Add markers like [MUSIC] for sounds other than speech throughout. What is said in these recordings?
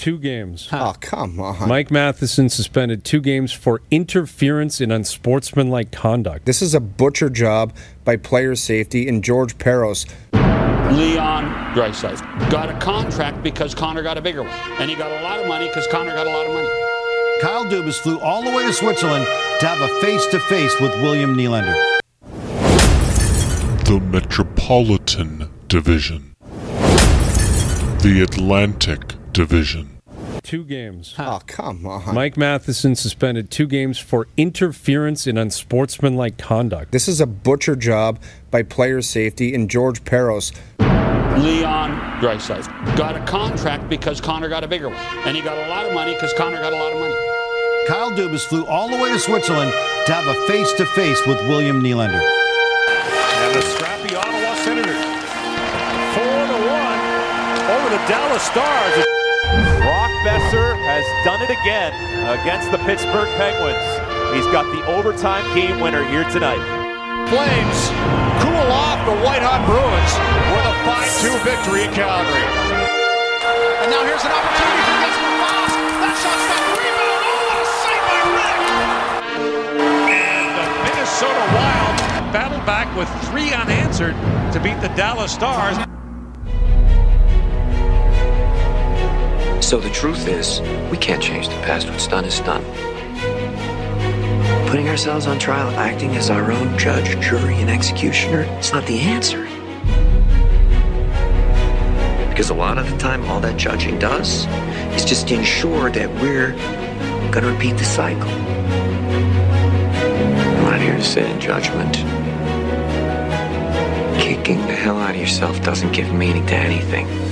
Two games. Oh, come on. Mike Matheson suspended two games for interference in unsportsmanlike conduct. This is a butcher job by player safety and George Parros. Leon Draisaitl got a contract because Connor got a bigger one, and he got a lot of money because Connor got a lot of money. Kyle Dubas flew all the way to Switzerland to have a face-to-face with William Nylander. The Metropolitan Division. The Atlantic Division. Two games. Oh, come on. Mike Matheson suspended two games for interference in unsportsmanlike conduct. This is a butcher job by player safety and George Parros. Leon Draisaitl got a contract because Connor got a bigger one, and he got a lot of money because Connor got a lot of money. Kyle Dubas flew all the way to Switzerland to have a face-to-face with William Nylander. And the scrappy Ottawa Senators. Four to one over the Dallas Stars. Brock Boeser has done it again against the Pittsburgh Penguins. He's got the overtime game winner here tonight. Flames cool off the white hot Bruins with a 5-2 victory in Calgary. And now here's an opportunity for Jesper Fast. That shot's got rebound. Oh, what a save by Rick! And the Minnesota Wild battled back with three unanswered to beat the Dallas Stars. So the truth is, we can't change the past. What's done is done. Putting ourselves on trial, acting as our own judge, jury, and executioner, it's not the answer. Because a lot of the time, all that judging does is just ensure that we're going to repeat the cycle. I'm not here to sit in judgment. Kicking the hell out of yourself doesn't give meaning to anything.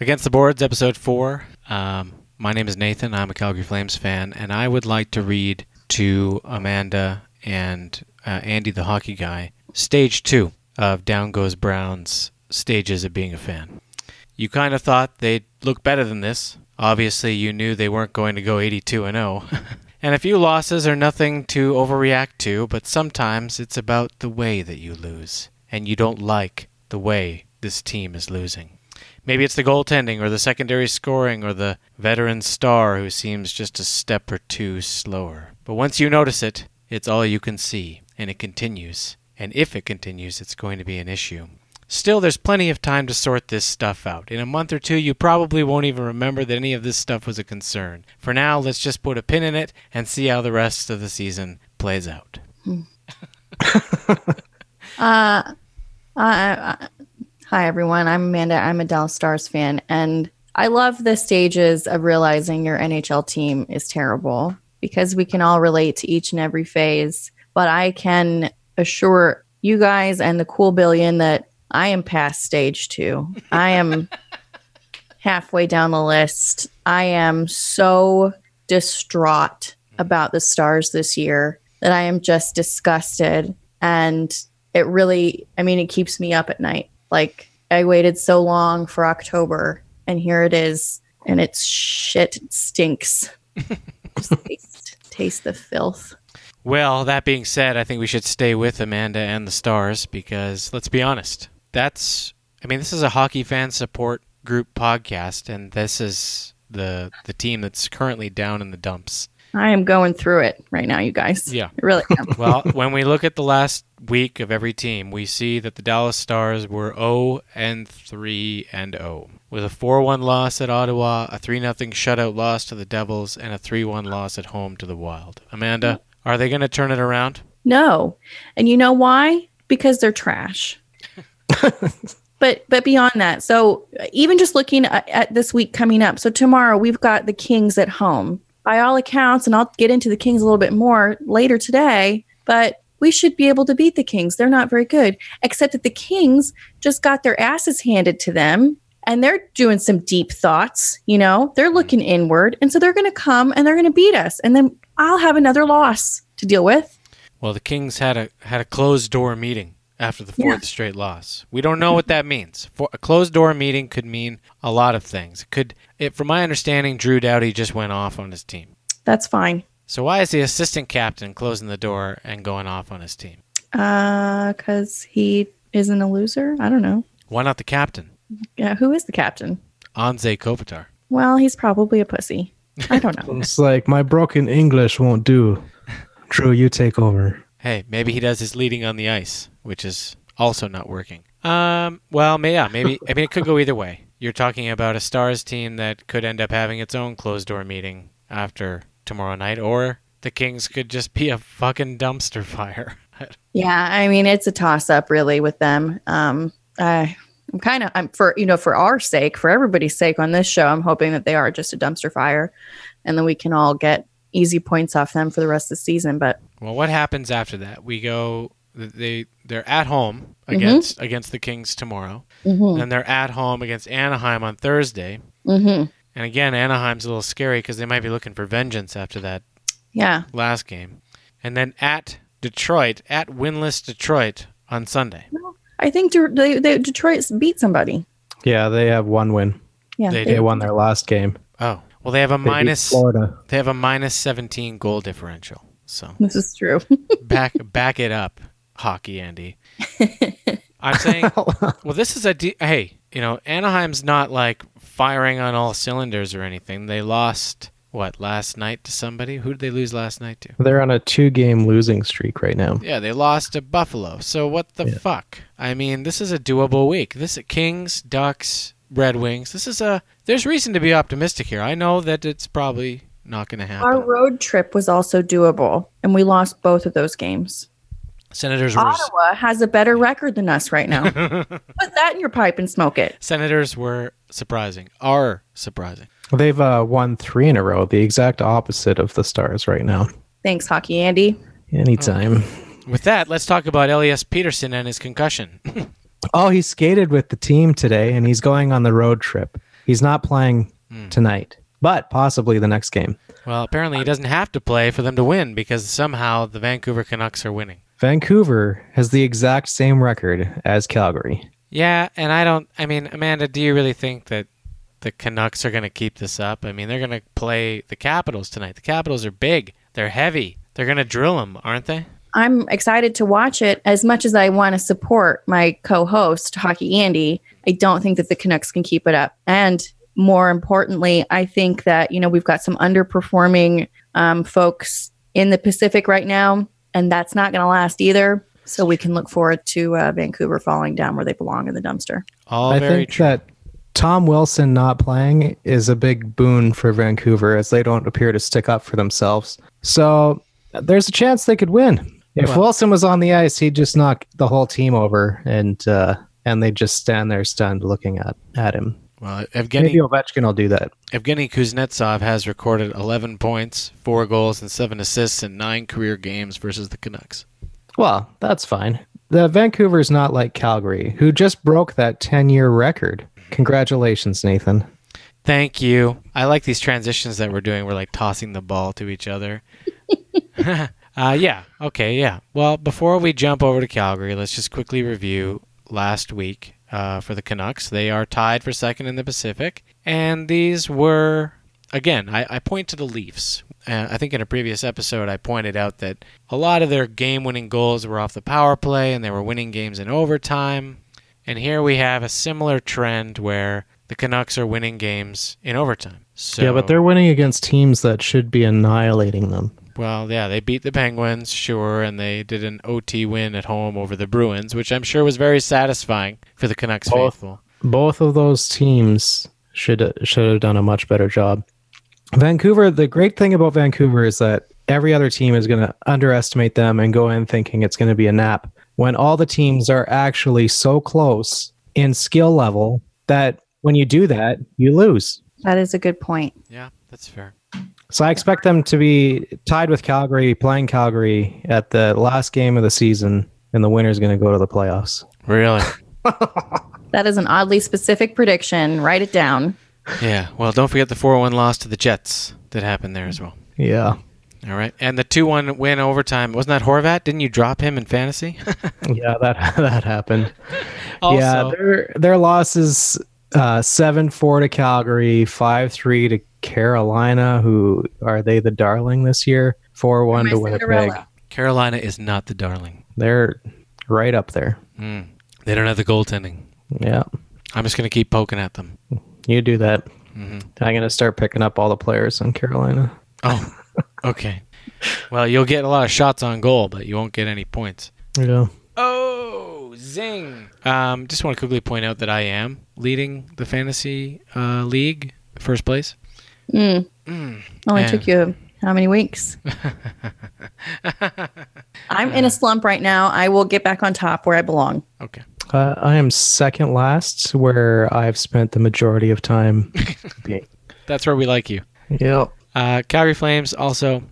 Against the Boards, episode four. Um, my name is Nathan. I'm a Calgary Flames fan, and I would like to read to Amanda and uh, Andy, the hockey guy, stage two of Down Goes Brown's stages of being a fan. You kind of thought they'd look better than this. Obviously, you knew they weren't going to go 82 and 0. [LAUGHS] and a few losses are nothing to overreact to, but sometimes it's about the way that you lose, and you don't like the way this team is losing. Maybe it's the goaltending or the secondary scoring or the veteran star who seems just a step or two slower. But once you notice it, it's all you can see, and it continues. And if it continues, it's going to be an issue. Still, there's plenty of time to sort this stuff out. In a month or two, you probably won't even remember that any of this stuff was a concern. For now, let's just put a pin in it and see how the rest of the season plays out. [LAUGHS] [LAUGHS] Uh, I, I, hi everyone. I'm Amanda. I'm a Dallas Stars fan, and I love the stages of realizing your NHL team is terrible because we can all relate to each and every phase. But I can assure you guys and the cool billion that I am past stage two. I am [LAUGHS] halfway down the list. I am so distraught about the stars this year that I am just disgusted. And it really, I mean, it keeps me up at night. Like, I waited so long for October, and here it is, and it's shit. It stinks. [LAUGHS] just taste, taste the filth. Well, that being said, I think we should stay with Amanda and the Stars because let's be honest. That's I mean, this is a hockey fan support group podcast and this is the the team that's currently down in the dumps. I am going through it right now, you guys. Yeah. I really am. [LAUGHS] well, when we look at the last week of every team, we see that the Dallas Stars were 0 and 3 and 0 with a 4-1 loss at Ottawa, a 3-0 shutout loss to the Devils, and a 3-1 loss at home to the Wild. Amanda, are they going to turn it around? No. And you know why? Because they're trash. [LAUGHS] but but beyond that, so even just looking at, at this week coming up, so tomorrow we've got the Kings at home. By all accounts, and I'll get into the Kings a little bit more later today, but we should be able to beat the Kings. They're not very good, except that the Kings just got their asses handed to them and they're doing some deep thoughts, you know, they're looking inward. And so they're going to come and they're going to beat us. And then I'll have another loss to deal with. Well, the Kings had a had a closed door meeting after the fourth straight loss. We don't know what that means. For a closed door meeting could mean a lot of things. It could, it, from my understanding, Drew Doughty just went off on his team. That's fine. So why is the assistant captain closing the door and going off on his team? Uh, because he isn't a loser. I don't know. Why not the captain, Yeah, who is the captain? Anze Kopitar? Well, he's probably a pussy. I don't [LAUGHS] know. It's like my broken English won't do. Drew, you take over. Hey, maybe he does his leading on the ice, which is also not working. Um, well, yeah, maybe. I mean, it could go either way. You're talking about a Stars team that could end up having its own closed door meeting after tomorrow night, or the Kings could just be a fucking dumpster [LAUGHS] fire. Yeah, I mean it's a toss up really with them. Um, I, I'm kind of I'm for you know for our sake, for everybody's sake on this show, I'm hoping that they are just a dumpster fire, and then we can all get easy points off them for the rest of the season. But Well, what happens after that? We go. They they're at home Mhm. against against the Kings tomorrow. Mhm. Then they're at home against Anaheim on Thursday. Mhm. And again, Anaheim's a little scary because they might be looking for vengeance after that yeah, last game. And then at Detroit, at winless Detroit on Sunday. I think De- they, they, Detroit beat somebody. Yeah, they have one win. Yeah, They They do. won their last game. Oh, well, they have a They minus. Florida. They have a minus seventeen goal differential. So This is true. [LAUGHS] back back it up, hockey Andy. [LAUGHS] I'm saying, [LAUGHS] uh, well, this is a de- hey, you know, Anaheim's not like firing on all cylinders or anything. They lost what last night to somebody. Who did they lose last night to? They're on a two-game losing streak right now. Yeah, they lost to Buffalo. So what the fuck? I mean, this is a doable week. This is Kings, Ducks, Red Wings. This is a there's reason to be optimistic here. I know that it's probably not going to happen. Our road trip was also doable, and we lost both of those games. Senators were Ottawa has a better record than us right now. [LAUGHS] Put that in your pipe and smoke it. Senators were surprising. Are surprising. They've uh, won three in a row, the exact opposite of the Stars right now. Thanks, Hockey Andy. Anytime. With that, let's talk about Elias Pettersson and his concussion. [LAUGHS] Oh, he skated with the team today, and he's going on the road trip. He's not playing tonight, but possibly the next game. well, apparently he doesn't have to play for them to win because somehow the Vancouver Canucks are winning. Vancouver has the exact same record as Calgary. Yeah, and I don't. I mean, Amanda, do you really think that the Canucks are going to keep this up? I mean, they're going to play the Capitals tonight. The Capitals are big. They're heavy. They're going to drill them, aren't they? I'm excited to watch it as much as I want to support my co-host Hockey Andy. I don't think that the Canucks can keep it up. And more importantly, I think that you know we've got some underperforming um, folks in the Pacific right now, and that's not going to last either. So we can look forward to uh, Vancouver falling down where they belong in the dumpster. All I think true. that Tom Wilson not playing is a big boon for Vancouver as they don't appear to stick up for themselves. So there's a chance they could win. If Well- Wilson was on the ice, he'd just knock the whole team over, and uh, and they just stand there stunned looking at at him. Well, Maybe Evgeny, Ovechkin will do that. Evgeny Kuznetsov has recorded 11 points, 4 goals, and 7 assists in 9 career games versus the Canucks. Well, that's fine. The Vancouver's not like Calgary, who just broke that 10 year record. Congratulations, Nathan. Thank you. I like these transitions that we're doing. We're like tossing the ball to each other. [LAUGHS] uh, yeah. Okay. Yeah. Well, before we jump over to Calgary, let's just quickly review last week uh, for the Canucks. They are tied for second in the Pacific, and these were again. I, I point to the Leafs. Uh, I think in a previous episode, I pointed out that a lot of their game-winning goals were off the power play, and they were winning games in overtime. And here we have a similar trend where the Canucks are winning games in overtime. So, yeah, but they're winning against teams that should be annihilating them. Well, yeah, they beat the Penguins, sure, and they did an OT win at home over the Bruins, which I'm sure was very satisfying for the Canucks Both. faithful. Both of those teams should should have done a much better job. Vancouver, the great thing about Vancouver is that every other team is going to underestimate them and go in thinking it's going to be a nap when all the teams are actually so close in skill level that when you do that, you lose. That is a good point. Yeah, that's fair. So I expect them to be tied with Calgary, playing Calgary at the last game of the season, and the winner's going to go to the playoffs. Really? [LAUGHS] That is an oddly specific prediction. Write it down. yeah. Well, don't forget the 4-1 loss to the Jets that happened there as well. Yeah. All right. And the 2 1 win overtime, wasn't that Horvat? Didn't you drop him in fantasy? [LAUGHS] yeah, that [LAUGHS] that happened. Also- yeah, their their losses uh, seven four to Calgary, five three to Carolina. Who are they? The darling this year. Four one My to Winnipeg. Carolina is not the darling. They're right up there. Mm. They don't have the goaltending. Yeah, I'm just going to keep poking at them. you do that. Mhm. I'm gonna start picking up all the players in Carolina. Oh, okay. Well, you'll get a lot of shots on goal, but you won't get any points. Yeah. Oh, zing! Um, just want to quickly point out that I am leading the fantasy uh, league, first place. Mm. Mm. Only And- took you how many weeks? [LAUGHS] I'm in a slump right now. I will get back on top where I belong. Okay. Uh, I am second last, where I've spent the majority of time. [LAUGHS] That's where we like you. Yep. Uh, Calgary Flames also,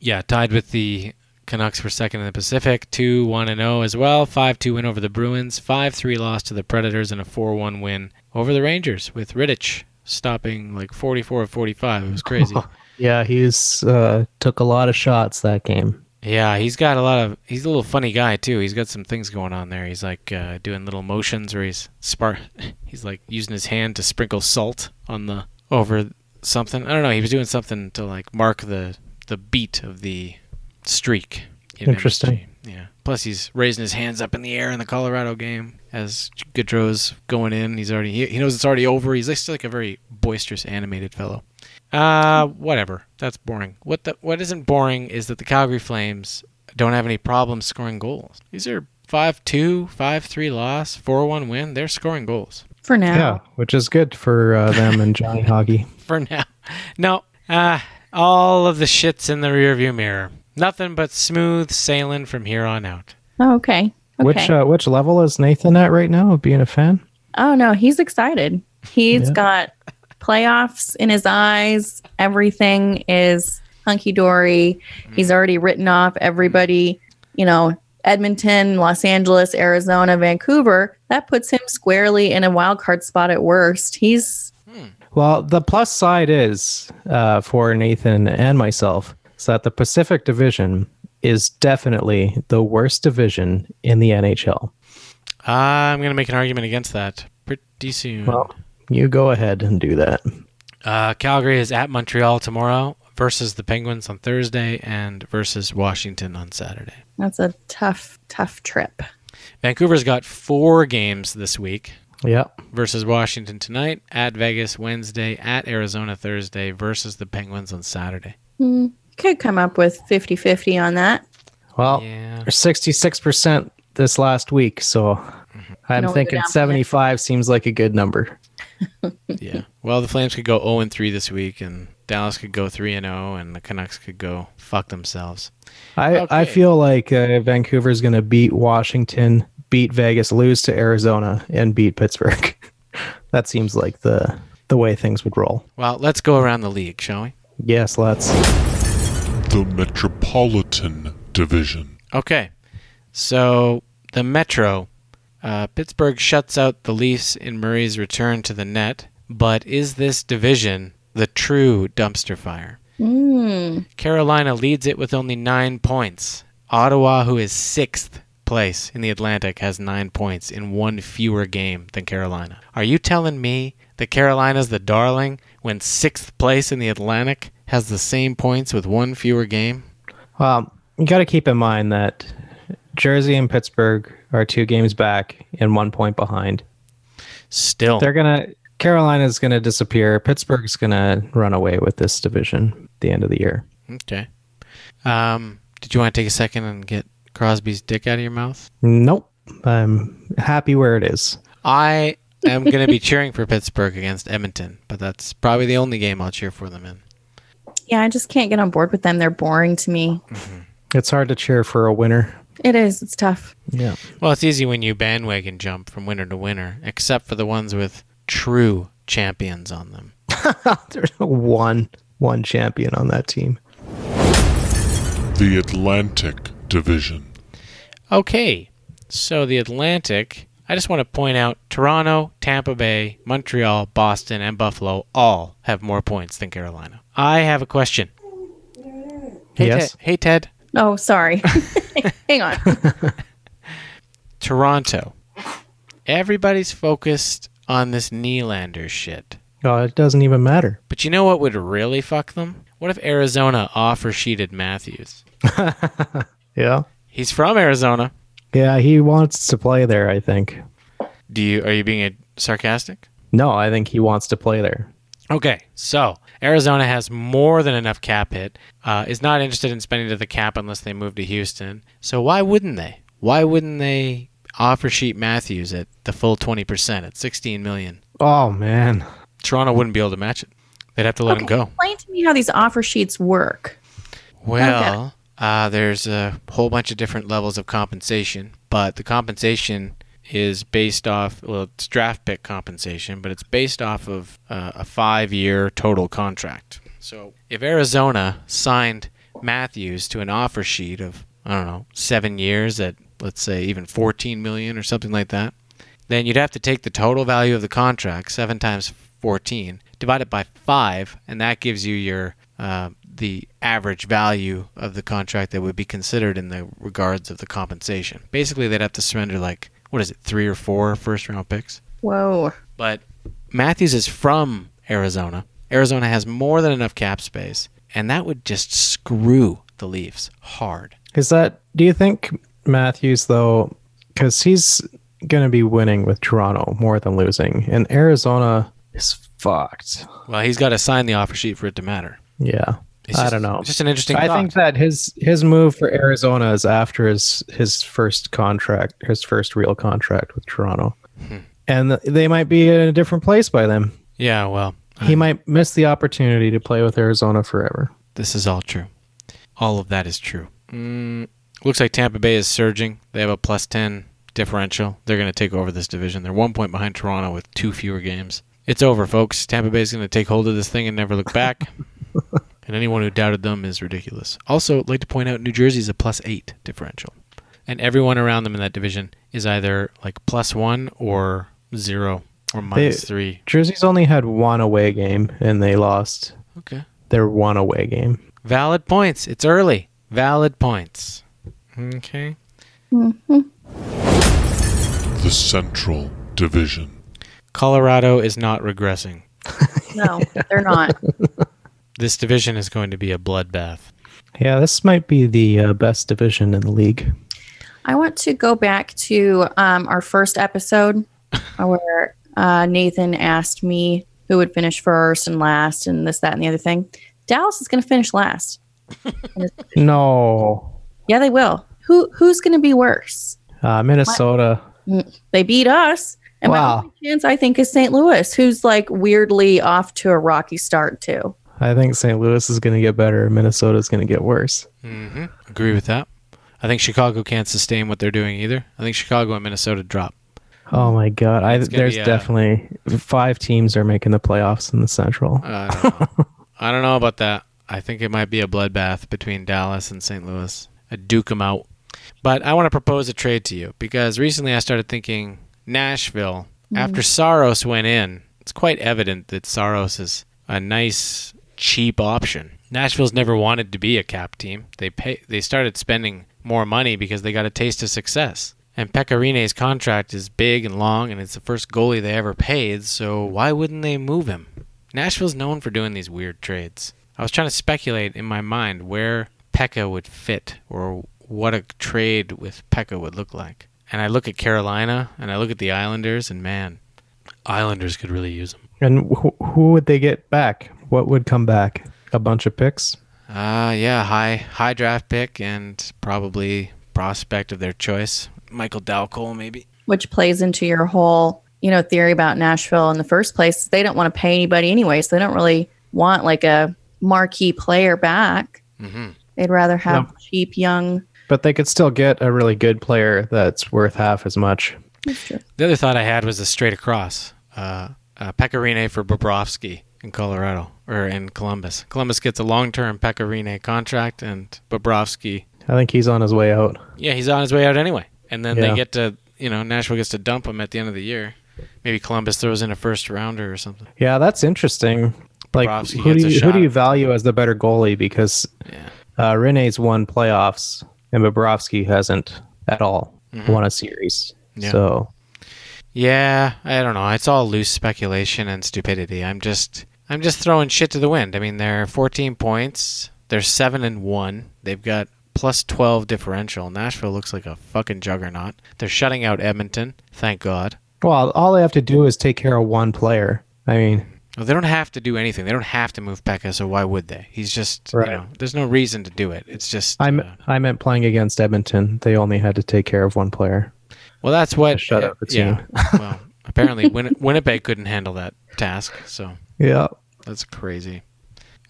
yeah, tied with the Canucks for second in the Pacific, 2 1 and 0 as well. 5 2 win over the Bruins, 5 3 loss to the Predators, and a 4 1 win over the Rangers with Rittich stopping like 44 of 45. It was crazy. [LAUGHS] Yeah, he's uh, took a lot of shots that game. yeah, he's got a lot of. He's a little funny guy too. He's got some things going on there. He's like uh, doing little motions where he's spark. [LAUGHS] He's like using his hand to sprinkle salt on the over something. I don't know. He was doing something to like mark the the beat of the streak. in Interesting. MSG. Yeah. Plus, he's raising his hands up in the air in the Colorado game as Gaudreau's going in. He's already he, he knows it's already over. He's just like a very boisterous, animated fellow. Uh, whatever. That's boring. What the what isn't boring is that the Calgary Flames don't have any problems scoring goals. These are 5-2, 5-3 loss, 4-1 win. They're scoring goals For now. Yeah, which is good for uh, them and Johnny [LAUGHS] Hockey. for now. No, uh, all of the shit's in the rearview mirror. Nothing but smooth sailing from here on out. Oh, okay. Okay. Which uh, which level is Nathan at right now of being a fan? oh no, he's excited. He's Yeah. got playoffs in his eyes. Everything is hunky dory. He's already written off everybody. You know, Edmonton, Los Angeles, Arizona, Vancouver. That puts him squarely in a wild card spot at worst. He's Well, the plus side is uh, for Nathan and myself is that the Pacific Division is definitely the worst division in the NHL. I'm going to make an argument against that pretty soon. Well, you go ahead and do that. Uh, Calgary is at Montreal tomorrow versus the Penguins on Thursday and versus Washington on Saturday. that's a tough, tough trip. Vancouver's got four games this week Yeah. versus Washington tonight, at Vegas Wednesday, at Arizona Thursday versus the Penguins on Saturday. Hmm. Could come up with 50 50 on that. Well, Yeah. 66% this last week, so I'm only go thinking 75 seems like a good number. [LAUGHS] Yeah. Well, the Flames could go 0 and 3 this week, and Dallas could go 3 and 0, and the Canucks could go fuck themselves. I, I feel like uh, Vancouver's going to beat Washington, beat Vegas, lose to Arizona, and beat Pittsburgh. [LAUGHS] that seems like the the way things would roll. Well, let's go around the league, shall we? Yes, let's. The Metropolitan Division. Okay. So the Metro, uh, Pittsburgh shuts out the Leafs in Murray's return to the net. But is this division the true dumpster fire? Mm. Carolina leads it with only nine points. Ottawa, who is sixth place in the Atlantic, has nine points in one fewer game than Carolina. Are you telling me that Carolina's the darling when sixth place in the Atlantic has the same points with one fewer game? Well, you got to keep in mind that Jersey and Pittsburgh are two games back and one point behind. Still, They're gonna Carolina's gonna disappear. Pittsburgh's gonna run away with this division at the end of the year. Okay. Um, did you want to take a second and get Crosby's dick out of your mouth? Nope. I'm happy where it is. I am going to be [LAUGHS] cheering for Pittsburgh against Edmonton, but that's probably the only game I'll cheer for them in. Yeah, I just can't get on board with them. They're boring to me. Mm-hmm. It's hard to cheer for a winner. It is. It's tough. Yeah. Well, it's easy when you bandwagon jump from winner to winner, except for the ones with true champions on them. [LAUGHS] There's one one champion on that team. The Atlantic Division. Okay, so the Atlantic, I just want to point out Toronto, Tampa Bay, Montreal, Boston, and Buffalo all have more points than Carolina. I have a question. Hey, Yes. Ted. Hey, Ted. Oh, sorry. [LAUGHS] Hang on. [LAUGHS] Toronto. Everybody's focused on this Nylander shit. Oh, it doesn't even matter. But you know what would really fuck them? What if Arizona offer sheeted Matthews? [LAUGHS] Yeah. He's from Arizona. Yeah, he wants to play there, I think. Do you are you being a, sarcastic? No, I think he wants to play there. Okay, so Arizona has more than enough cap hit. Uh, is not interested in spending to the cap unless they move to Houston. So why wouldn't they? Why wouldn't they offer sheet Matthews at the full twenty percent at sixteen million? Oh man. Toronto wouldn't be able to match it. They'd have to let him go. Explain to me how these offer sheets work. Well, uh, there's a whole bunch of different levels of compensation, but the compensation is based off, well, it's draft pick compensation, but it's based off of uh, a five year total contract. So if Arizona signed Matthews to an offer sheet of, I don't know, seven years at, let's say, even 14 million or something like that, then you'd have to take the total value of the contract, seven times 14, divide it by five, and that gives you your uh, the average value of the contract that would be considered in the regards of the compensation. Basically, they'd have to surrender like what is it, three or four first round picks. Whoa. But Matthews is from Arizona. Arizona has more than enough cap space, and that would just screw the Leafs hard. Is that do you think Matthews though cuz he's going to be winning with Toronto more than losing and Arizona is fucked. Well, he's got to sign the offer sheet for it to matter. Yeah. I don't know. it's just an interesting I thought. think that his his move for Arizona is after his his first contract, his first real contract with Toronto. Hmm. And they might be in a different place by then. Yeah, well, He might miss the opportunity to play with Arizona forever. This is all true. All of that is true. Mm, looks like Tampa Bay is surging. They have a plus 10 differential. They're going to take over this division. They're one point behind Toronto with two fewer games. It's over, folks. Tampa Bay is going to take hold of this thing and never look back. [LAUGHS] and anyone who doubted them is ridiculous. Also, I'd like to point out New Jersey's a plus 8 differential. And everyone around them in that division is either like plus 1 or 0 or minus They- 3. Jersey's only had one away game and they lost Okay. their one away game. Valid points. It's early. Valid points. Okay. Mm-hmm. The Central Division. Colorado is not regressing. No, they're not. [LAUGHS] This division is going to be a bloodbath. Yeah, this might be the uh, best division in the league. I want to go back to um, our first episode [LAUGHS] where uh, Nathan asked me who would finish first and last and this, that, and the other thing. Dallas is going to finish last. [LAUGHS] No. Yeah, they will. Who Who's going to be worse? Uh, Minnesota. Mm, They beat us. And my Wow. only chance, I think, is St. Louis, who's like weirdly off to a rocky start, too. I think St. Louis is going to get better. Minnesota is going to get worse. Mm-hmm. Agree with that. I think Chicago can't sustain what they're doing either. I think Chicago and Minnesota drop. Oh my god! I, there's be, uh, definitely five teams are making the playoffs in the Central. I don't know. [LAUGHS] I don't know about that. I think it might be a bloodbath between Dallas and St. Louis. A duke 'em out. But I want to propose a trade to you because recently I started thinking Nashville. After Saros went in, it's quite evident that Saros is a nice, cheap option. Nashville's never wanted to be a cap team. They pay. They started spending more money because they got a taste of success. And Pekka Rinne's contract is big and long, and it's the first goalie they ever paid. So why wouldn't they move him? Nashville's known for doing these weird trades. I was trying to speculate in my mind where Pekka would fit or what a trade with Pekka would look like. And I look at Carolina and I look at the Islanders, and man, Islanders could really use him. And wh- who would they get back? What would come back? A bunch of picks. Uh yeah, high high draft pick and probably prospect of their choice. Michael Dal Colle maybe. which plays into your whole you know theory about Nashville in the first place. They don't want to pay anybody anyway, so they don't really want like a marquee player back. Mm-hmm. They'd rather have No. cheap young. But they could still get a really good player that's worth half as much. The other thought I had was a straight across. Uh, uh, Pekka Rinne for Bobrovsky in Colorado or in Columbus. Columbus gets a long-term Pekka Rinne contract, and Bobrovsky, I think he's on his way out. yeah, he's on his way out anyway. And then Yeah. they get to, you know, Nashville gets to dump him at the end of the year. Maybe Columbus throws in a first rounder or something. Yeah, that's interesting. Like, Bobrovsky who do you who do you value as the better goalie? Because uh, Rinne's won playoffs, and Bobrovsky hasn't at all Mhm. won a series. Yeah. So Yeah, I don't know. It's all loose speculation and stupidity. I'm just I'm just throwing shit to the wind. I mean, they're 14 points. They're 7 and 1. They've got plus 12 differential. Nashville looks like a fucking juggernaut. They're shutting out Edmonton. Thank God. well, all they have to do is take care of one player. I mean, Well, they don't have to do anything. They don't have to move Pekka, so why would they? He's just, Right. you know, there's no reason to do it. It's just I'm uh, I meant playing against Edmonton. They only had to take care of one player. Well, that's what shut up the Yeah. well, [LAUGHS] apparently Win- [LAUGHS] Winnipeg couldn't handle that task, so Yeah. That's crazy.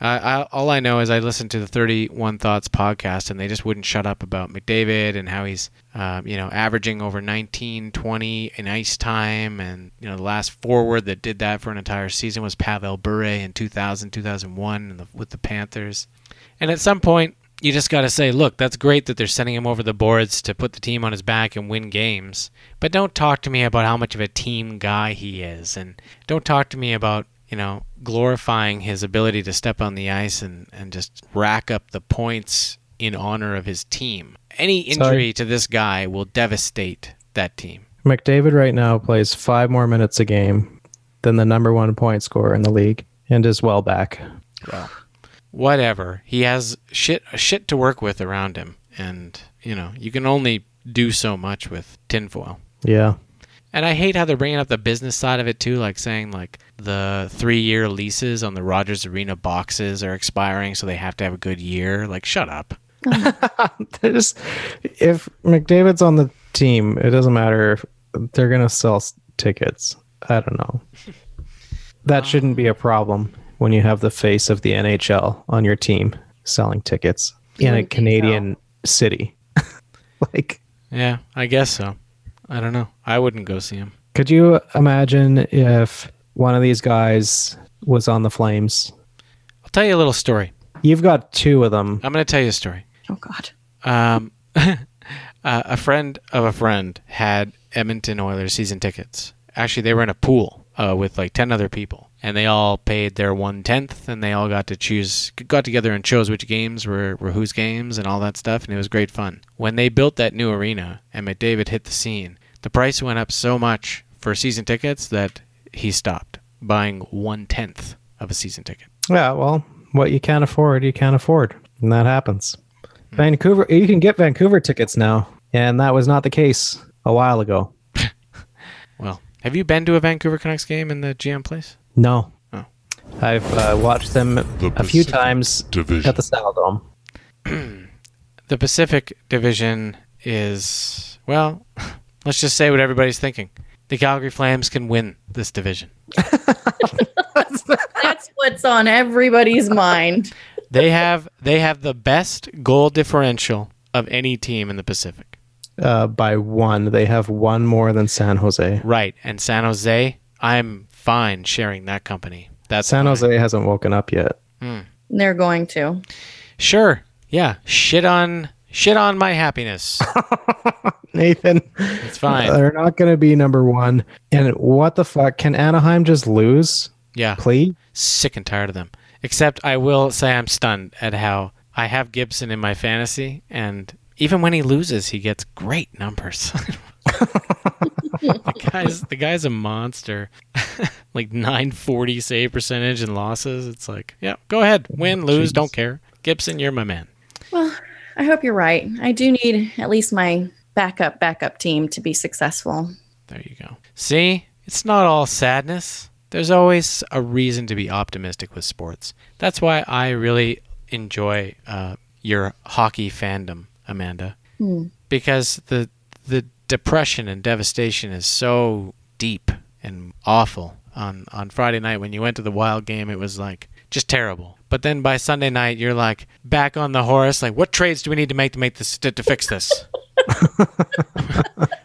I, I, all I know is I listened to the 31 Thoughts podcast, and they just wouldn't shut up about McDavid and how he's, um, you know, averaging over 19, 20 in ice time. And, you know, the last forward that did that for an entire season was Pavel Bure in 2000, 2001 in the, with the Panthers. And at some point, you just got to say, look, that's great that they're sending him over the boards to put the team on his back and win games. But don't talk to me about how much of a team guy he is. And don't talk to me about, you know, glorifying his ability to step on the ice and, and just rack up the points in honor of his team. Any injury Sorry. to this guy will devastate that team. McDavid right now plays five more minutes a game than the number one point scorer in the league and is well back. Well, whatever. He has shit shit to work with around him, and you know you can only do so much with tinfoil. Yeah. And I hate how they're bringing up the business side of it too, like saying like the three-year leases on the Rogers Arena boxes are expiring, so they have to have a good year. Like, shut up. [LAUGHS] There's, if McDavid's on the team, it doesn't matter if they're going to sell tickets. I don't know. That shouldn't be a problem when you have the face of the NHL on your team selling tickets in a wouldn't Canadian city. [LAUGHS] like, Yeah, I guess so. I don't know. I wouldn't go see him. could you imagine if one of these guys was on the Flames? I'll tell you a little story. You've got two of them. I'm going to tell you a story. Oh God. Um, [LAUGHS] uh, a friend of a friend had Edmonton Oilers season tickets. Actually, they were in a pool uh, with like ten other people, and they all paid their one tenth, and they all got to choose, got together and chose which games were, were whose games and all that stuff, and it was great fun. When they built that new arena and McDavid hit the scene, the price went up so much for season tickets that he stopped buying one tenth of a season ticket. Yeah, well, what you can't afford, you can't afford. And that happens. Hmm. Vancouver, you can get Vancouver tickets now. And that was not the case a while ago. [LAUGHS] Well, have you been to a Vancouver Canucks game in the GM place? No. Oh. I've uh, watched them a few times Division. at the Saddle [CLEARS THROAT] Dome. the Pacific Division is well, [LAUGHS] let's just say what everybody's thinking. The Calgary Flames can win this division. [LAUGHS] That's what's on everybody's mind. [LAUGHS] They have they have the best goal differential of any team in the Pacific. Uh, by one, they have one more than San Jose. Right, and San Jose, I'm fine sharing that company. That's San fine. Jose hasn't woken up yet. Hmm. They're going to. Sure. Yeah, shit on shit on my happiness. [LAUGHS] Nathan, It's fine. they're not going to be number one. And what the fuck? Can Anaheim just lose? Yeah. Please? sick and tired of them. Except I will say I'm stunned at how I have Gibson in my fantasy, and even when he loses, he gets great numbers. [LAUGHS] [LAUGHS] the guy's the guy's a monster. [LAUGHS] like 940 save percentage and losses. It's like, yeah, go ahead, win, lose, don't care. Gibson, you're my man. Well, I hope you're right. I do need at least my backup backup team to be successful. There you go. See, it's not all sadness. There's always a reason to be optimistic with sports. That's why I really enjoy uh, your hockey fandom, Amanda, Hmm. because the the depression and devastation is so deep and awful. On on Friday night when you went to the Wild game, it was like just terrible. But then by Sunday night, you're like back on the horse. Like, what trades do we need to make to make this to, to fix this? [LAUGHS]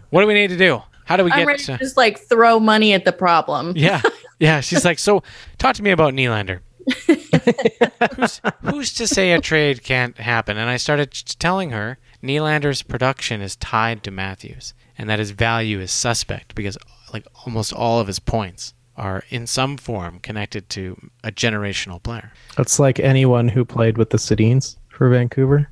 what do we need to do? How do we get to? just like throw money at the problem. Yeah, [LAUGHS] yeah. She's like, so talk to me about Nylander. [LAUGHS] who's, who's to say a trade can't happen? And I started telling her Nylander's production is tied to Matthews, and that his value is suspect because like almost all of his points are in some form connected to a generational player. It's like anyone who played with the Sedins for for Vancouver.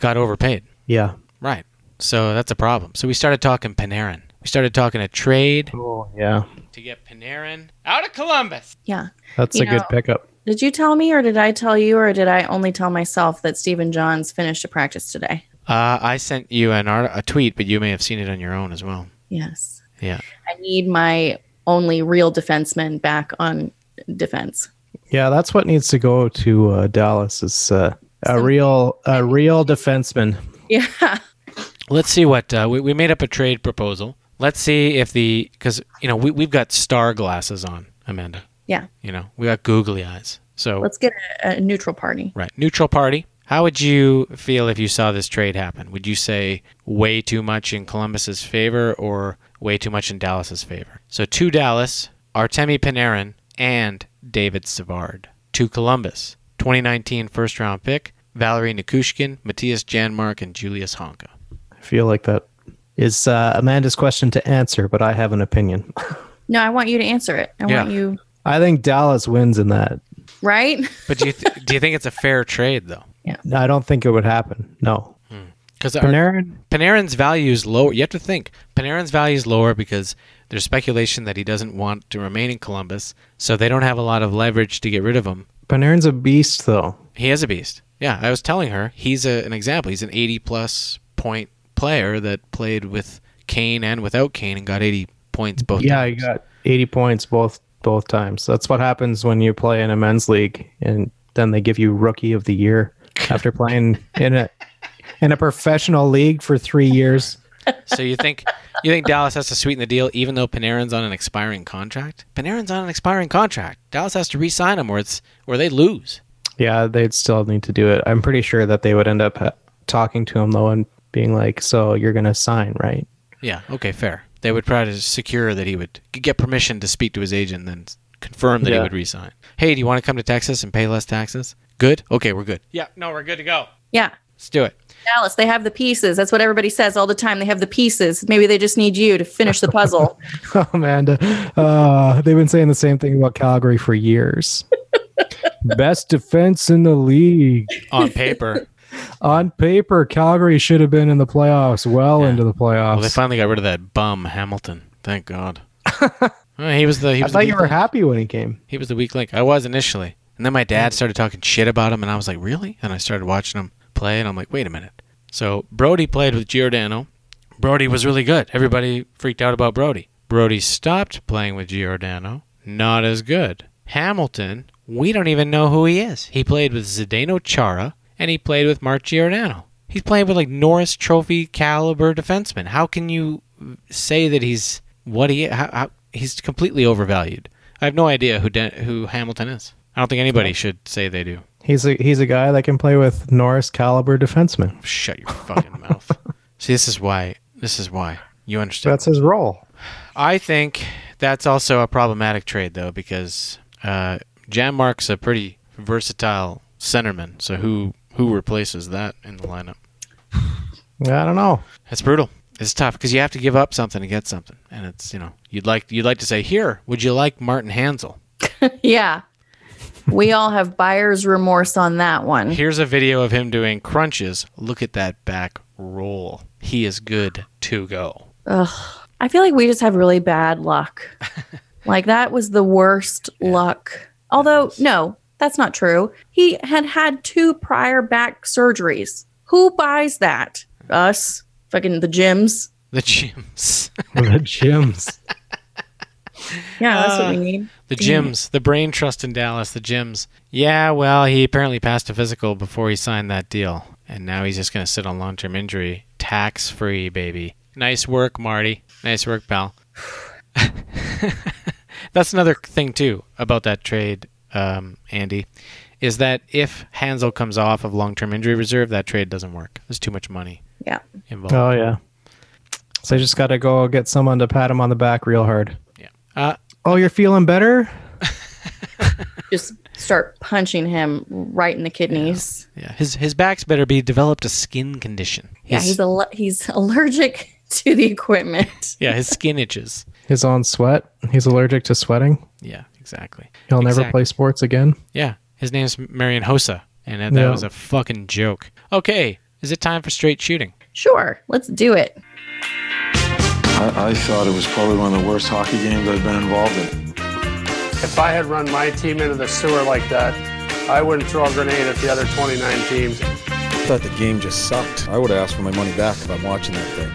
Got overpaid. Yeah. Right. So that's a problem. So we started talking Panarin. We started talking a trade Oh, yeah. to get Panarin out of Columbus. Yeah. That's You a good pickup. Did you tell me, or did I tell you, or did I only tell myself that Stephen Johns finished a practice today? Uh, I sent you an art- a tweet, but you may have seen it on your own as well. Yes. Yeah. I need my only real defenseman back on defense. Yeah, that's what needs to go to uh, Dallas is uh, a real a real defenseman. Yeah. Let's see what uh, we, we made up a trade proposal. Let's see if the because you know we we've got star glasses on, Amanda. Yeah. You know we got googly eyes. So Let's get a, a neutral party. right, neutral party. How would you feel if you saw this trade happen? Would you say way too much in Columbus's favor or way too much in Dallas's favor? So to Dallas, Artemi Panarin and David Savard. To Columbus, 2019 first round pick, Valeri Nichushkin, Mattias Janmark, and Julius Honka. I feel like that is uh, Amanda's question to answer, but I have an opinion. [LAUGHS] No, I want you to answer it. I Yeah. want you, I think Dallas wins in that. right? But do you th- do you think it's a fair trade though? I don't think it would happen. No. Hmm. Because Panarin, Panarin's value is lower. You have to think Panarin's value is lower because there's speculation that he doesn't want to remain in Columbus, so they don't have a lot of leverage to get rid of him. Panarin's a beast, though. He is a beast. Yeah, I was telling her he's a, an example. He's an 80 plus point player that played with Kane and without Kane and got 80 points both yeah, times. he got 80 points both both times. That's what happens when you play in a men's league, and then they give you rookie of the year [LAUGHS] after playing in a in a professional league for three years. so you think you think Dallas has to sweeten the deal even though Panarin's on an expiring contract? Panarin's on an expiring contract. Dallas has to re-sign him or it's or they lose. Yeah, they'd still need to do it. I'm pretty sure that they would end up ha- talking to him though and being like, "So you're gonna sign, right?" Yeah, okay, fair. They would try to secure that he would get permission to speak to his agent and then confirm that he Yeah. would resign. Hey, do you want to come to Texas and pay less taxes? Good? Okay, we're good. Yeah, no, we're good to go. Yeah. Let's do it. Dallas, they have the pieces. That's what everybody says all the time. They have the pieces. Maybe they just need you to finish the puzzle. [LAUGHS] Oh, Amanda, uh, they've been saying the same thing about Calgary for years. [LAUGHS] Best defense in the league. On paper. [LAUGHS] On paper, Calgary should have been in the playoffs, well into the playoffs. Well, they finally got rid of that bum Hamilton. Thank God. He was the he I was the thought you were link. happy when he came. He was the weak link. I was initially. And then my dad started talking shit about him and I was like, "Really?" And I started watching him play and I'm like, "Wait a minute." So, Brodie played with Giordano. Brodie was really good. Everybody freaked out about Brodie. Brodie stopped playing with Giordano. Not as good. Hamilton, we don't even know who he is. He played with Zdeno Chara and he played with Mark Giordano. He's playing with like Norris Trophy caliber defensemen. How can you say that he's what he how, how, he's completely overvalued? I have no idea who De- who Hamilton is. I don't think anybody should say they do. He's a he's a guy that can play with Norris caliber defensemen. Shut your fucking mouth. [LAUGHS] See, this is why. This is why you understand. That's his role. I think that's also a problematic trade, though, because uh, Janmark's a pretty versatile centerman. So who who replaces that in the lineup? Yeah, I don't know. It's brutal. It's tough because you have to give up something to get something, and it's you know you'd like you'd like to say here, would you like Martin Hanzal? [LAUGHS] yeah. We all have buyer's remorse on that one. Here's a video of him doing crunches. Look at that back roll. He is good to go. Ugh. I feel like we just have really bad luck. [LAUGHS] like that was the worst luck. Although, no, that's not true. He had had two prior back surgeries. Who buys that? Us? Fucking the Jims? The Jims. the Jims. [LAUGHS] Yeah, that's what we Uh, need. The Jims, the brain trust in Dallas, the Jims. Yeah, well, he apparently passed a physical before he signed that deal, and now he's just going to sit on long-term injury, tax-free, baby. Nice work, Marty. Nice work, pal. [LAUGHS] That's another thing too about that trade, um, Andy, is that if Hanzal comes off of long-term injury reserve, that trade doesn't work. There's too much money Yeah. involved. Oh yeah. So I just got to go get someone to pat him on the back real hard. Yeah. Uh, oh, you're feeling better? [LAUGHS] Just start punching him right in the kidneys. Yeah, his his back's better be developed a skin condition. Yeah, he's al- he's allergic [LAUGHS] to the equipment. yeah, his skin itches. His own sweat. He's allergic to sweating. Yeah, exactly. He'll never play sports again. Yeah, his name's Marian Hossa. and that, that Yeah. was a fucking joke. Okay, is it time for straight shooting? Sure, let's do it. I, I thought it was probably one of the worst hockey games I've been involved in. If I had run my team into the sewer like that, I wouldn't throw a grenade at the other 29 teams. I thought the game just sucked. I would have asked for my money back if I'm watching that thing.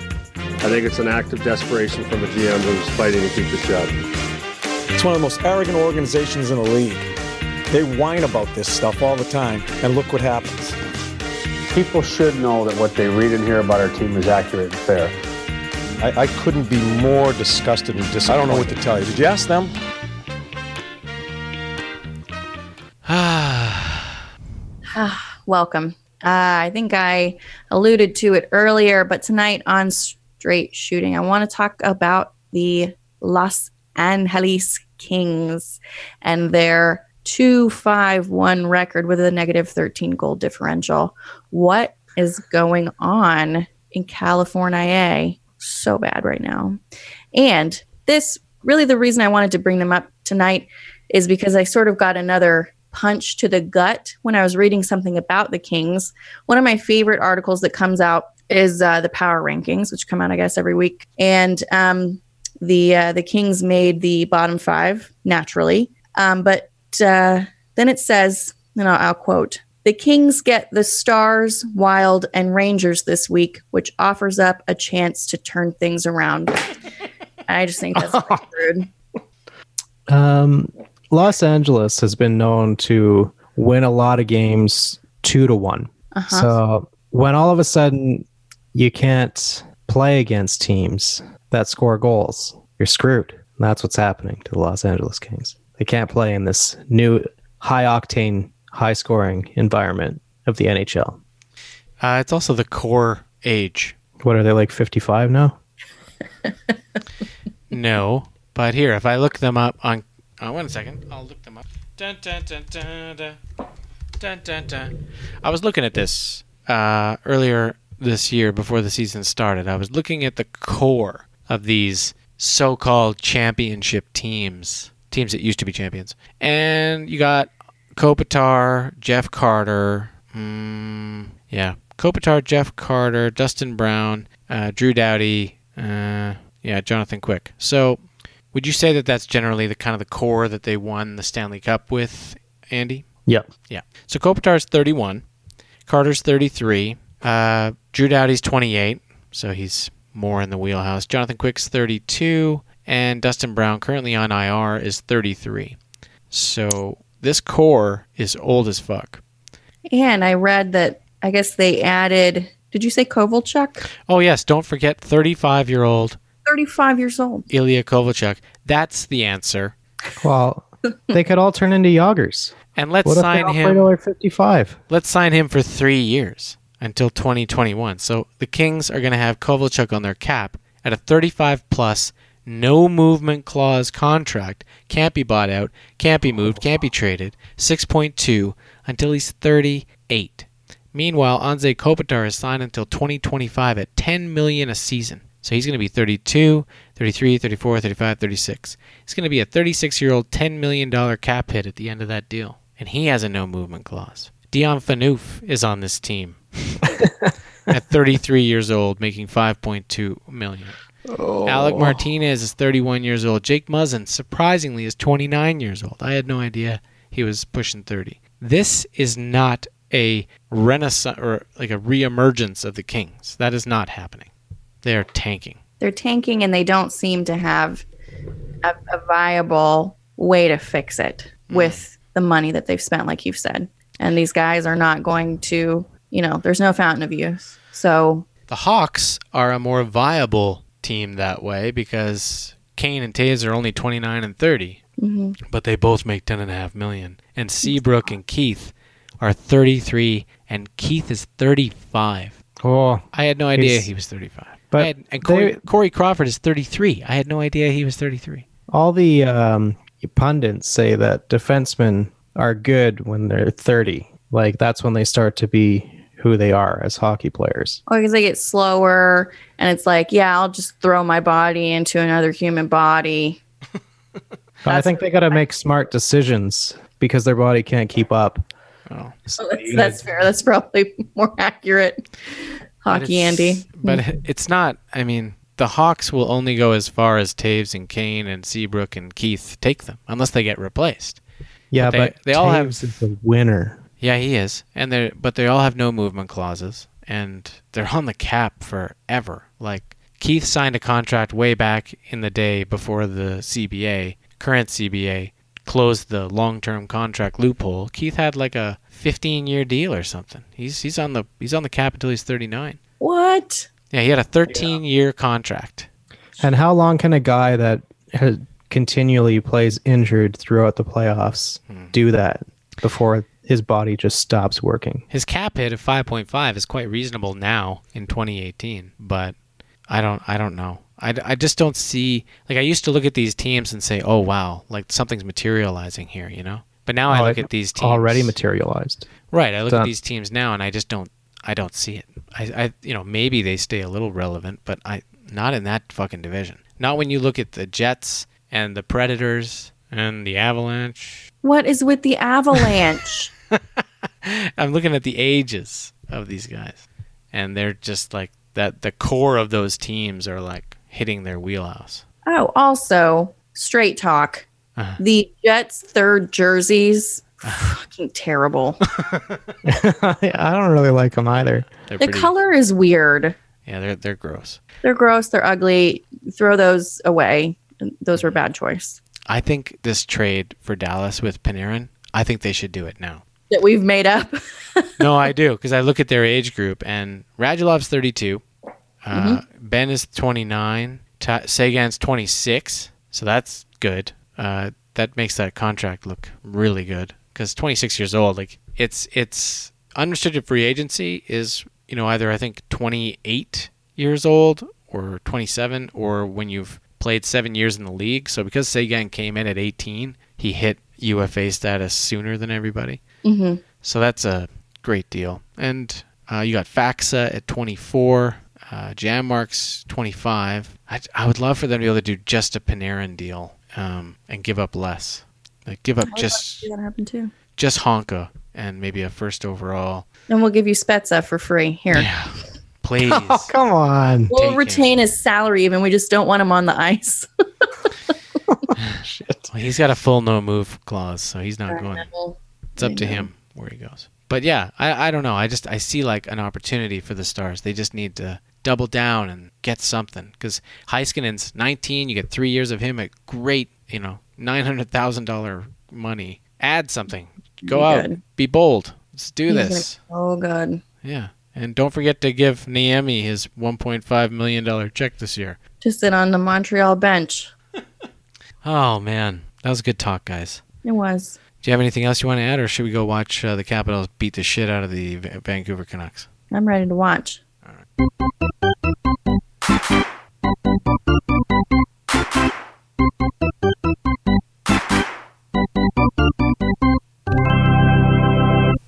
I think it's an act of desperation from a GM who's fighting to keep his job. It's one of the most arrogant organizations in the league. They whine about this stuff all the time, and look what happens. People should know that what they read and hear about our team is accurate and fair. I, I couldn't be more disgusted and dis- I don't know what to tell you. Did you ask them? [SIGHS] Welcome. Uh, I think I alluded to it earlier, but tonight on Straight Shooting, I want to talk about the Los Angeles Kings and their 2 5 1 record with a negative 13 goal differential. What is going on in California? So bad right now. And this really the reason I wanted to bring them up tonight is because I sort of got another punch to the gut when I was reading something about the Kings. One of my favorite articles that comes out is uh, the Power Rankings, which come out, I guess, every week. And um, the uh, the Kings made the bottom five naturally, um, but uh, then it says, and I'll, I'll quote. The Kings get the Stars, Wild, and Rangers this week, which offers up a chance to turn things around. [LAUGHS] I just think that's pretty [LAUGHS] rude. Um, Los Angeles has been known to win a lot of games two to one. Uh-huh. So when all of a sudden you can't play against teams that score goals, you're screwed. And that's what's happening to the Los Angeles Kings. They can't play in this new high octane, high scoring environment of the NHL. Uh, it's also the core age. What are they like 55 now? [LAUGHS] No, but here, if I look them up on, one second, I'll look them up. Dun, dun, dun, dun, dun. Dun, dun, dun. I was looking at this uh, earlier this year before the season started. I was looking at the core of these so-called championship teams, teams that used to be champions, and you got Kopitar, Jeff Carter, mm, yeah, Kopitar, Jeff Carter, Dustin Brown, uh, Drew Doughty, uh, yeah, Jonathan Quick. So, would you say that that's generally the kind of the core that they won the Stanley Cup with, Andy? Yep. Yeah. So Kopitar's 31, Carter's 33, uh, Drew Doughty's 28, so he's more in the wheelhouse. Jonathan Quick's 32, and Dustin Brown, currently on IR, is 33. So this core is old as fuck. And I read that I guess they added. Did you say Kovalchuk? Oh yes, don't forget 35-year-old 35 years old. Ilya Kovalchuk. That's the answer. Well, they could all turn into Jagrs. And let's What sign him. till 55? Let's sign him for three years until 2021. So the Kings are going to have Kovalchuk on their cap at a 35 plus, no movement clause contract. Can't be bought out, can't be moved, can't be traded. 6.2 until he's 38. Meanwhile, Anze Kopitar is signed until 2025 at 10 million a season. So he's going to be 32, 33, 34, 35, 36. He's going to be a 36-year-old, 10 million dollar cap hit at the end of that deal, and he has a no movement clause. Dion Phaneuf is on this team [LAUGHS] at 33 years old, making 5.2 million. Oh. Alec Martinez is 31 years old. Jake Muzzin, surprisingly, is 29 years old. I had no idea he was pushing 30. This is not a renaissance or like a reemergence of the Kings. That is not happening. They are tanking. They're tanking and they don't seem to have a, a viable way to fix it mm. with the money that they've spent, like you've said. And these guys are not going to, you know, there's no fountain of youth. So The Hawks are a more viable team that way because Kane and Toews are only 29 and 30, mhm. but they both make 10.5 million. And a half million. And Seabrook and Keith are 33, and Keith is 35. Oh, I had no idea he's- he was 35. But had, and Corey, they- Corey Crawford is 33. I had no idea he was 33. All the um, pundits say that defensemen are good when they're 30. Like that's when they start to be who they are as hockey players. or because they get slower and it's like, yeah, I'll just throw my body into another human body. [LAUGHS] I think they got to make smart decisions because their body can't keep up. Oh, Oh, that's, that's fair. That's probably [LAUGHS] more accurate. But Hockey, it's- Andy. But it's not. I mean, the Hawks will only go as far as Toews and Kane and Seabrook and Keith take them, unless they get replaced. Yeah, they, but, they all have. Toews is the winner. Yeah, he is, and they but they all have no movement clauses, and they're on the cap forever. Like Keith signed a contract way back in the day before the CBA, current CBA, closed the long-term contract loophole. Keith had like a 15-year deal or something. He's he's on the he's on the cap until he's 39. What? Yeah, he had a 13-year contract. And how long can a guy that has continually plays injured throughout the playoffs Hmm. do that before his body just stops working? His cap hit of 5.5 is quite reasonable now in 2018, but I don't I don't know. I, I just don't see like I used to look at these teams and say, "Oh wow, like something's materializing here," you know? But now I Oh, look at these teams already materialized. Right, I look at these teams now and I just don't I don't see it. I, I you know, maybe they stay a little relevant, but I not in that fucking division. Not when you look at the Jets and the Predators and the Avalanche. What is with the avalanche? [LAUGHS] [LAUGHS] I'm looking at the ages of these guys, and they're just like that. The core of those teams are like hitting their wheelhouse. oh, also, straight talk. Uh-huh. The Jets' third jerseys, [LAUGHS] fucking terrible. [LAUGHS] I don't really like them either. They're the pretty, color is weird. yeah, they're they're gross. They're gross. They're ugly. Throw those away. Those were a bad choice I think this trade for Dallas with Panarin, I think they should do it now. That we've made up. [LAUGHS] no, I do because I look at their age group, and Radulov's 32, uh, Benn is 29, Ta- Seguin's 26, so that's good. Uh, that makes that contract look really good because 26 years old, like it's it's unrestricted free agency is you know either I think 28 years old or 27 or when you've played seven years in the league. So because Sagan came in at 18, he hit UFA status sooner than everybody. Hmm So that's a great deal. And uh, you got Faksa at 24, uh, Janmark's 25. I, I would love for them to be able to do just a Panarin deal um, and give up less. Like give up just that happened too. just Honka and maybe a first overall. And we'll give you Spezza for free. Here. Please. [LAUGHS] Oh, come on. We'll retain his salary even. We just don't want him on the ice. [LAUGHS] [LAUGHS] Well, he's got a full no move clause, so he's not going. know. It's up to him where he goes. But yeah, I, I don't know. I just I see like an opportunity for the Stars. They just need to double down and get something because Heiskanen's 19. You get three years of him at great, you know, nine hundred thousand dollar money. Add something. Go out. good. Be bold. Let's do He's this. Oh, good. Yeah. And don't forget to give Niemi his 1.5 million dollar check this year. To sit on the Montreal bench. [LAUGHS] Oh man, that was a good talk, guys. It was. Do you have anything else you want to add, or should we go watch uh, the Capitals beat the shit out of the Va- Vancouver Canucks? I'm ready to watch.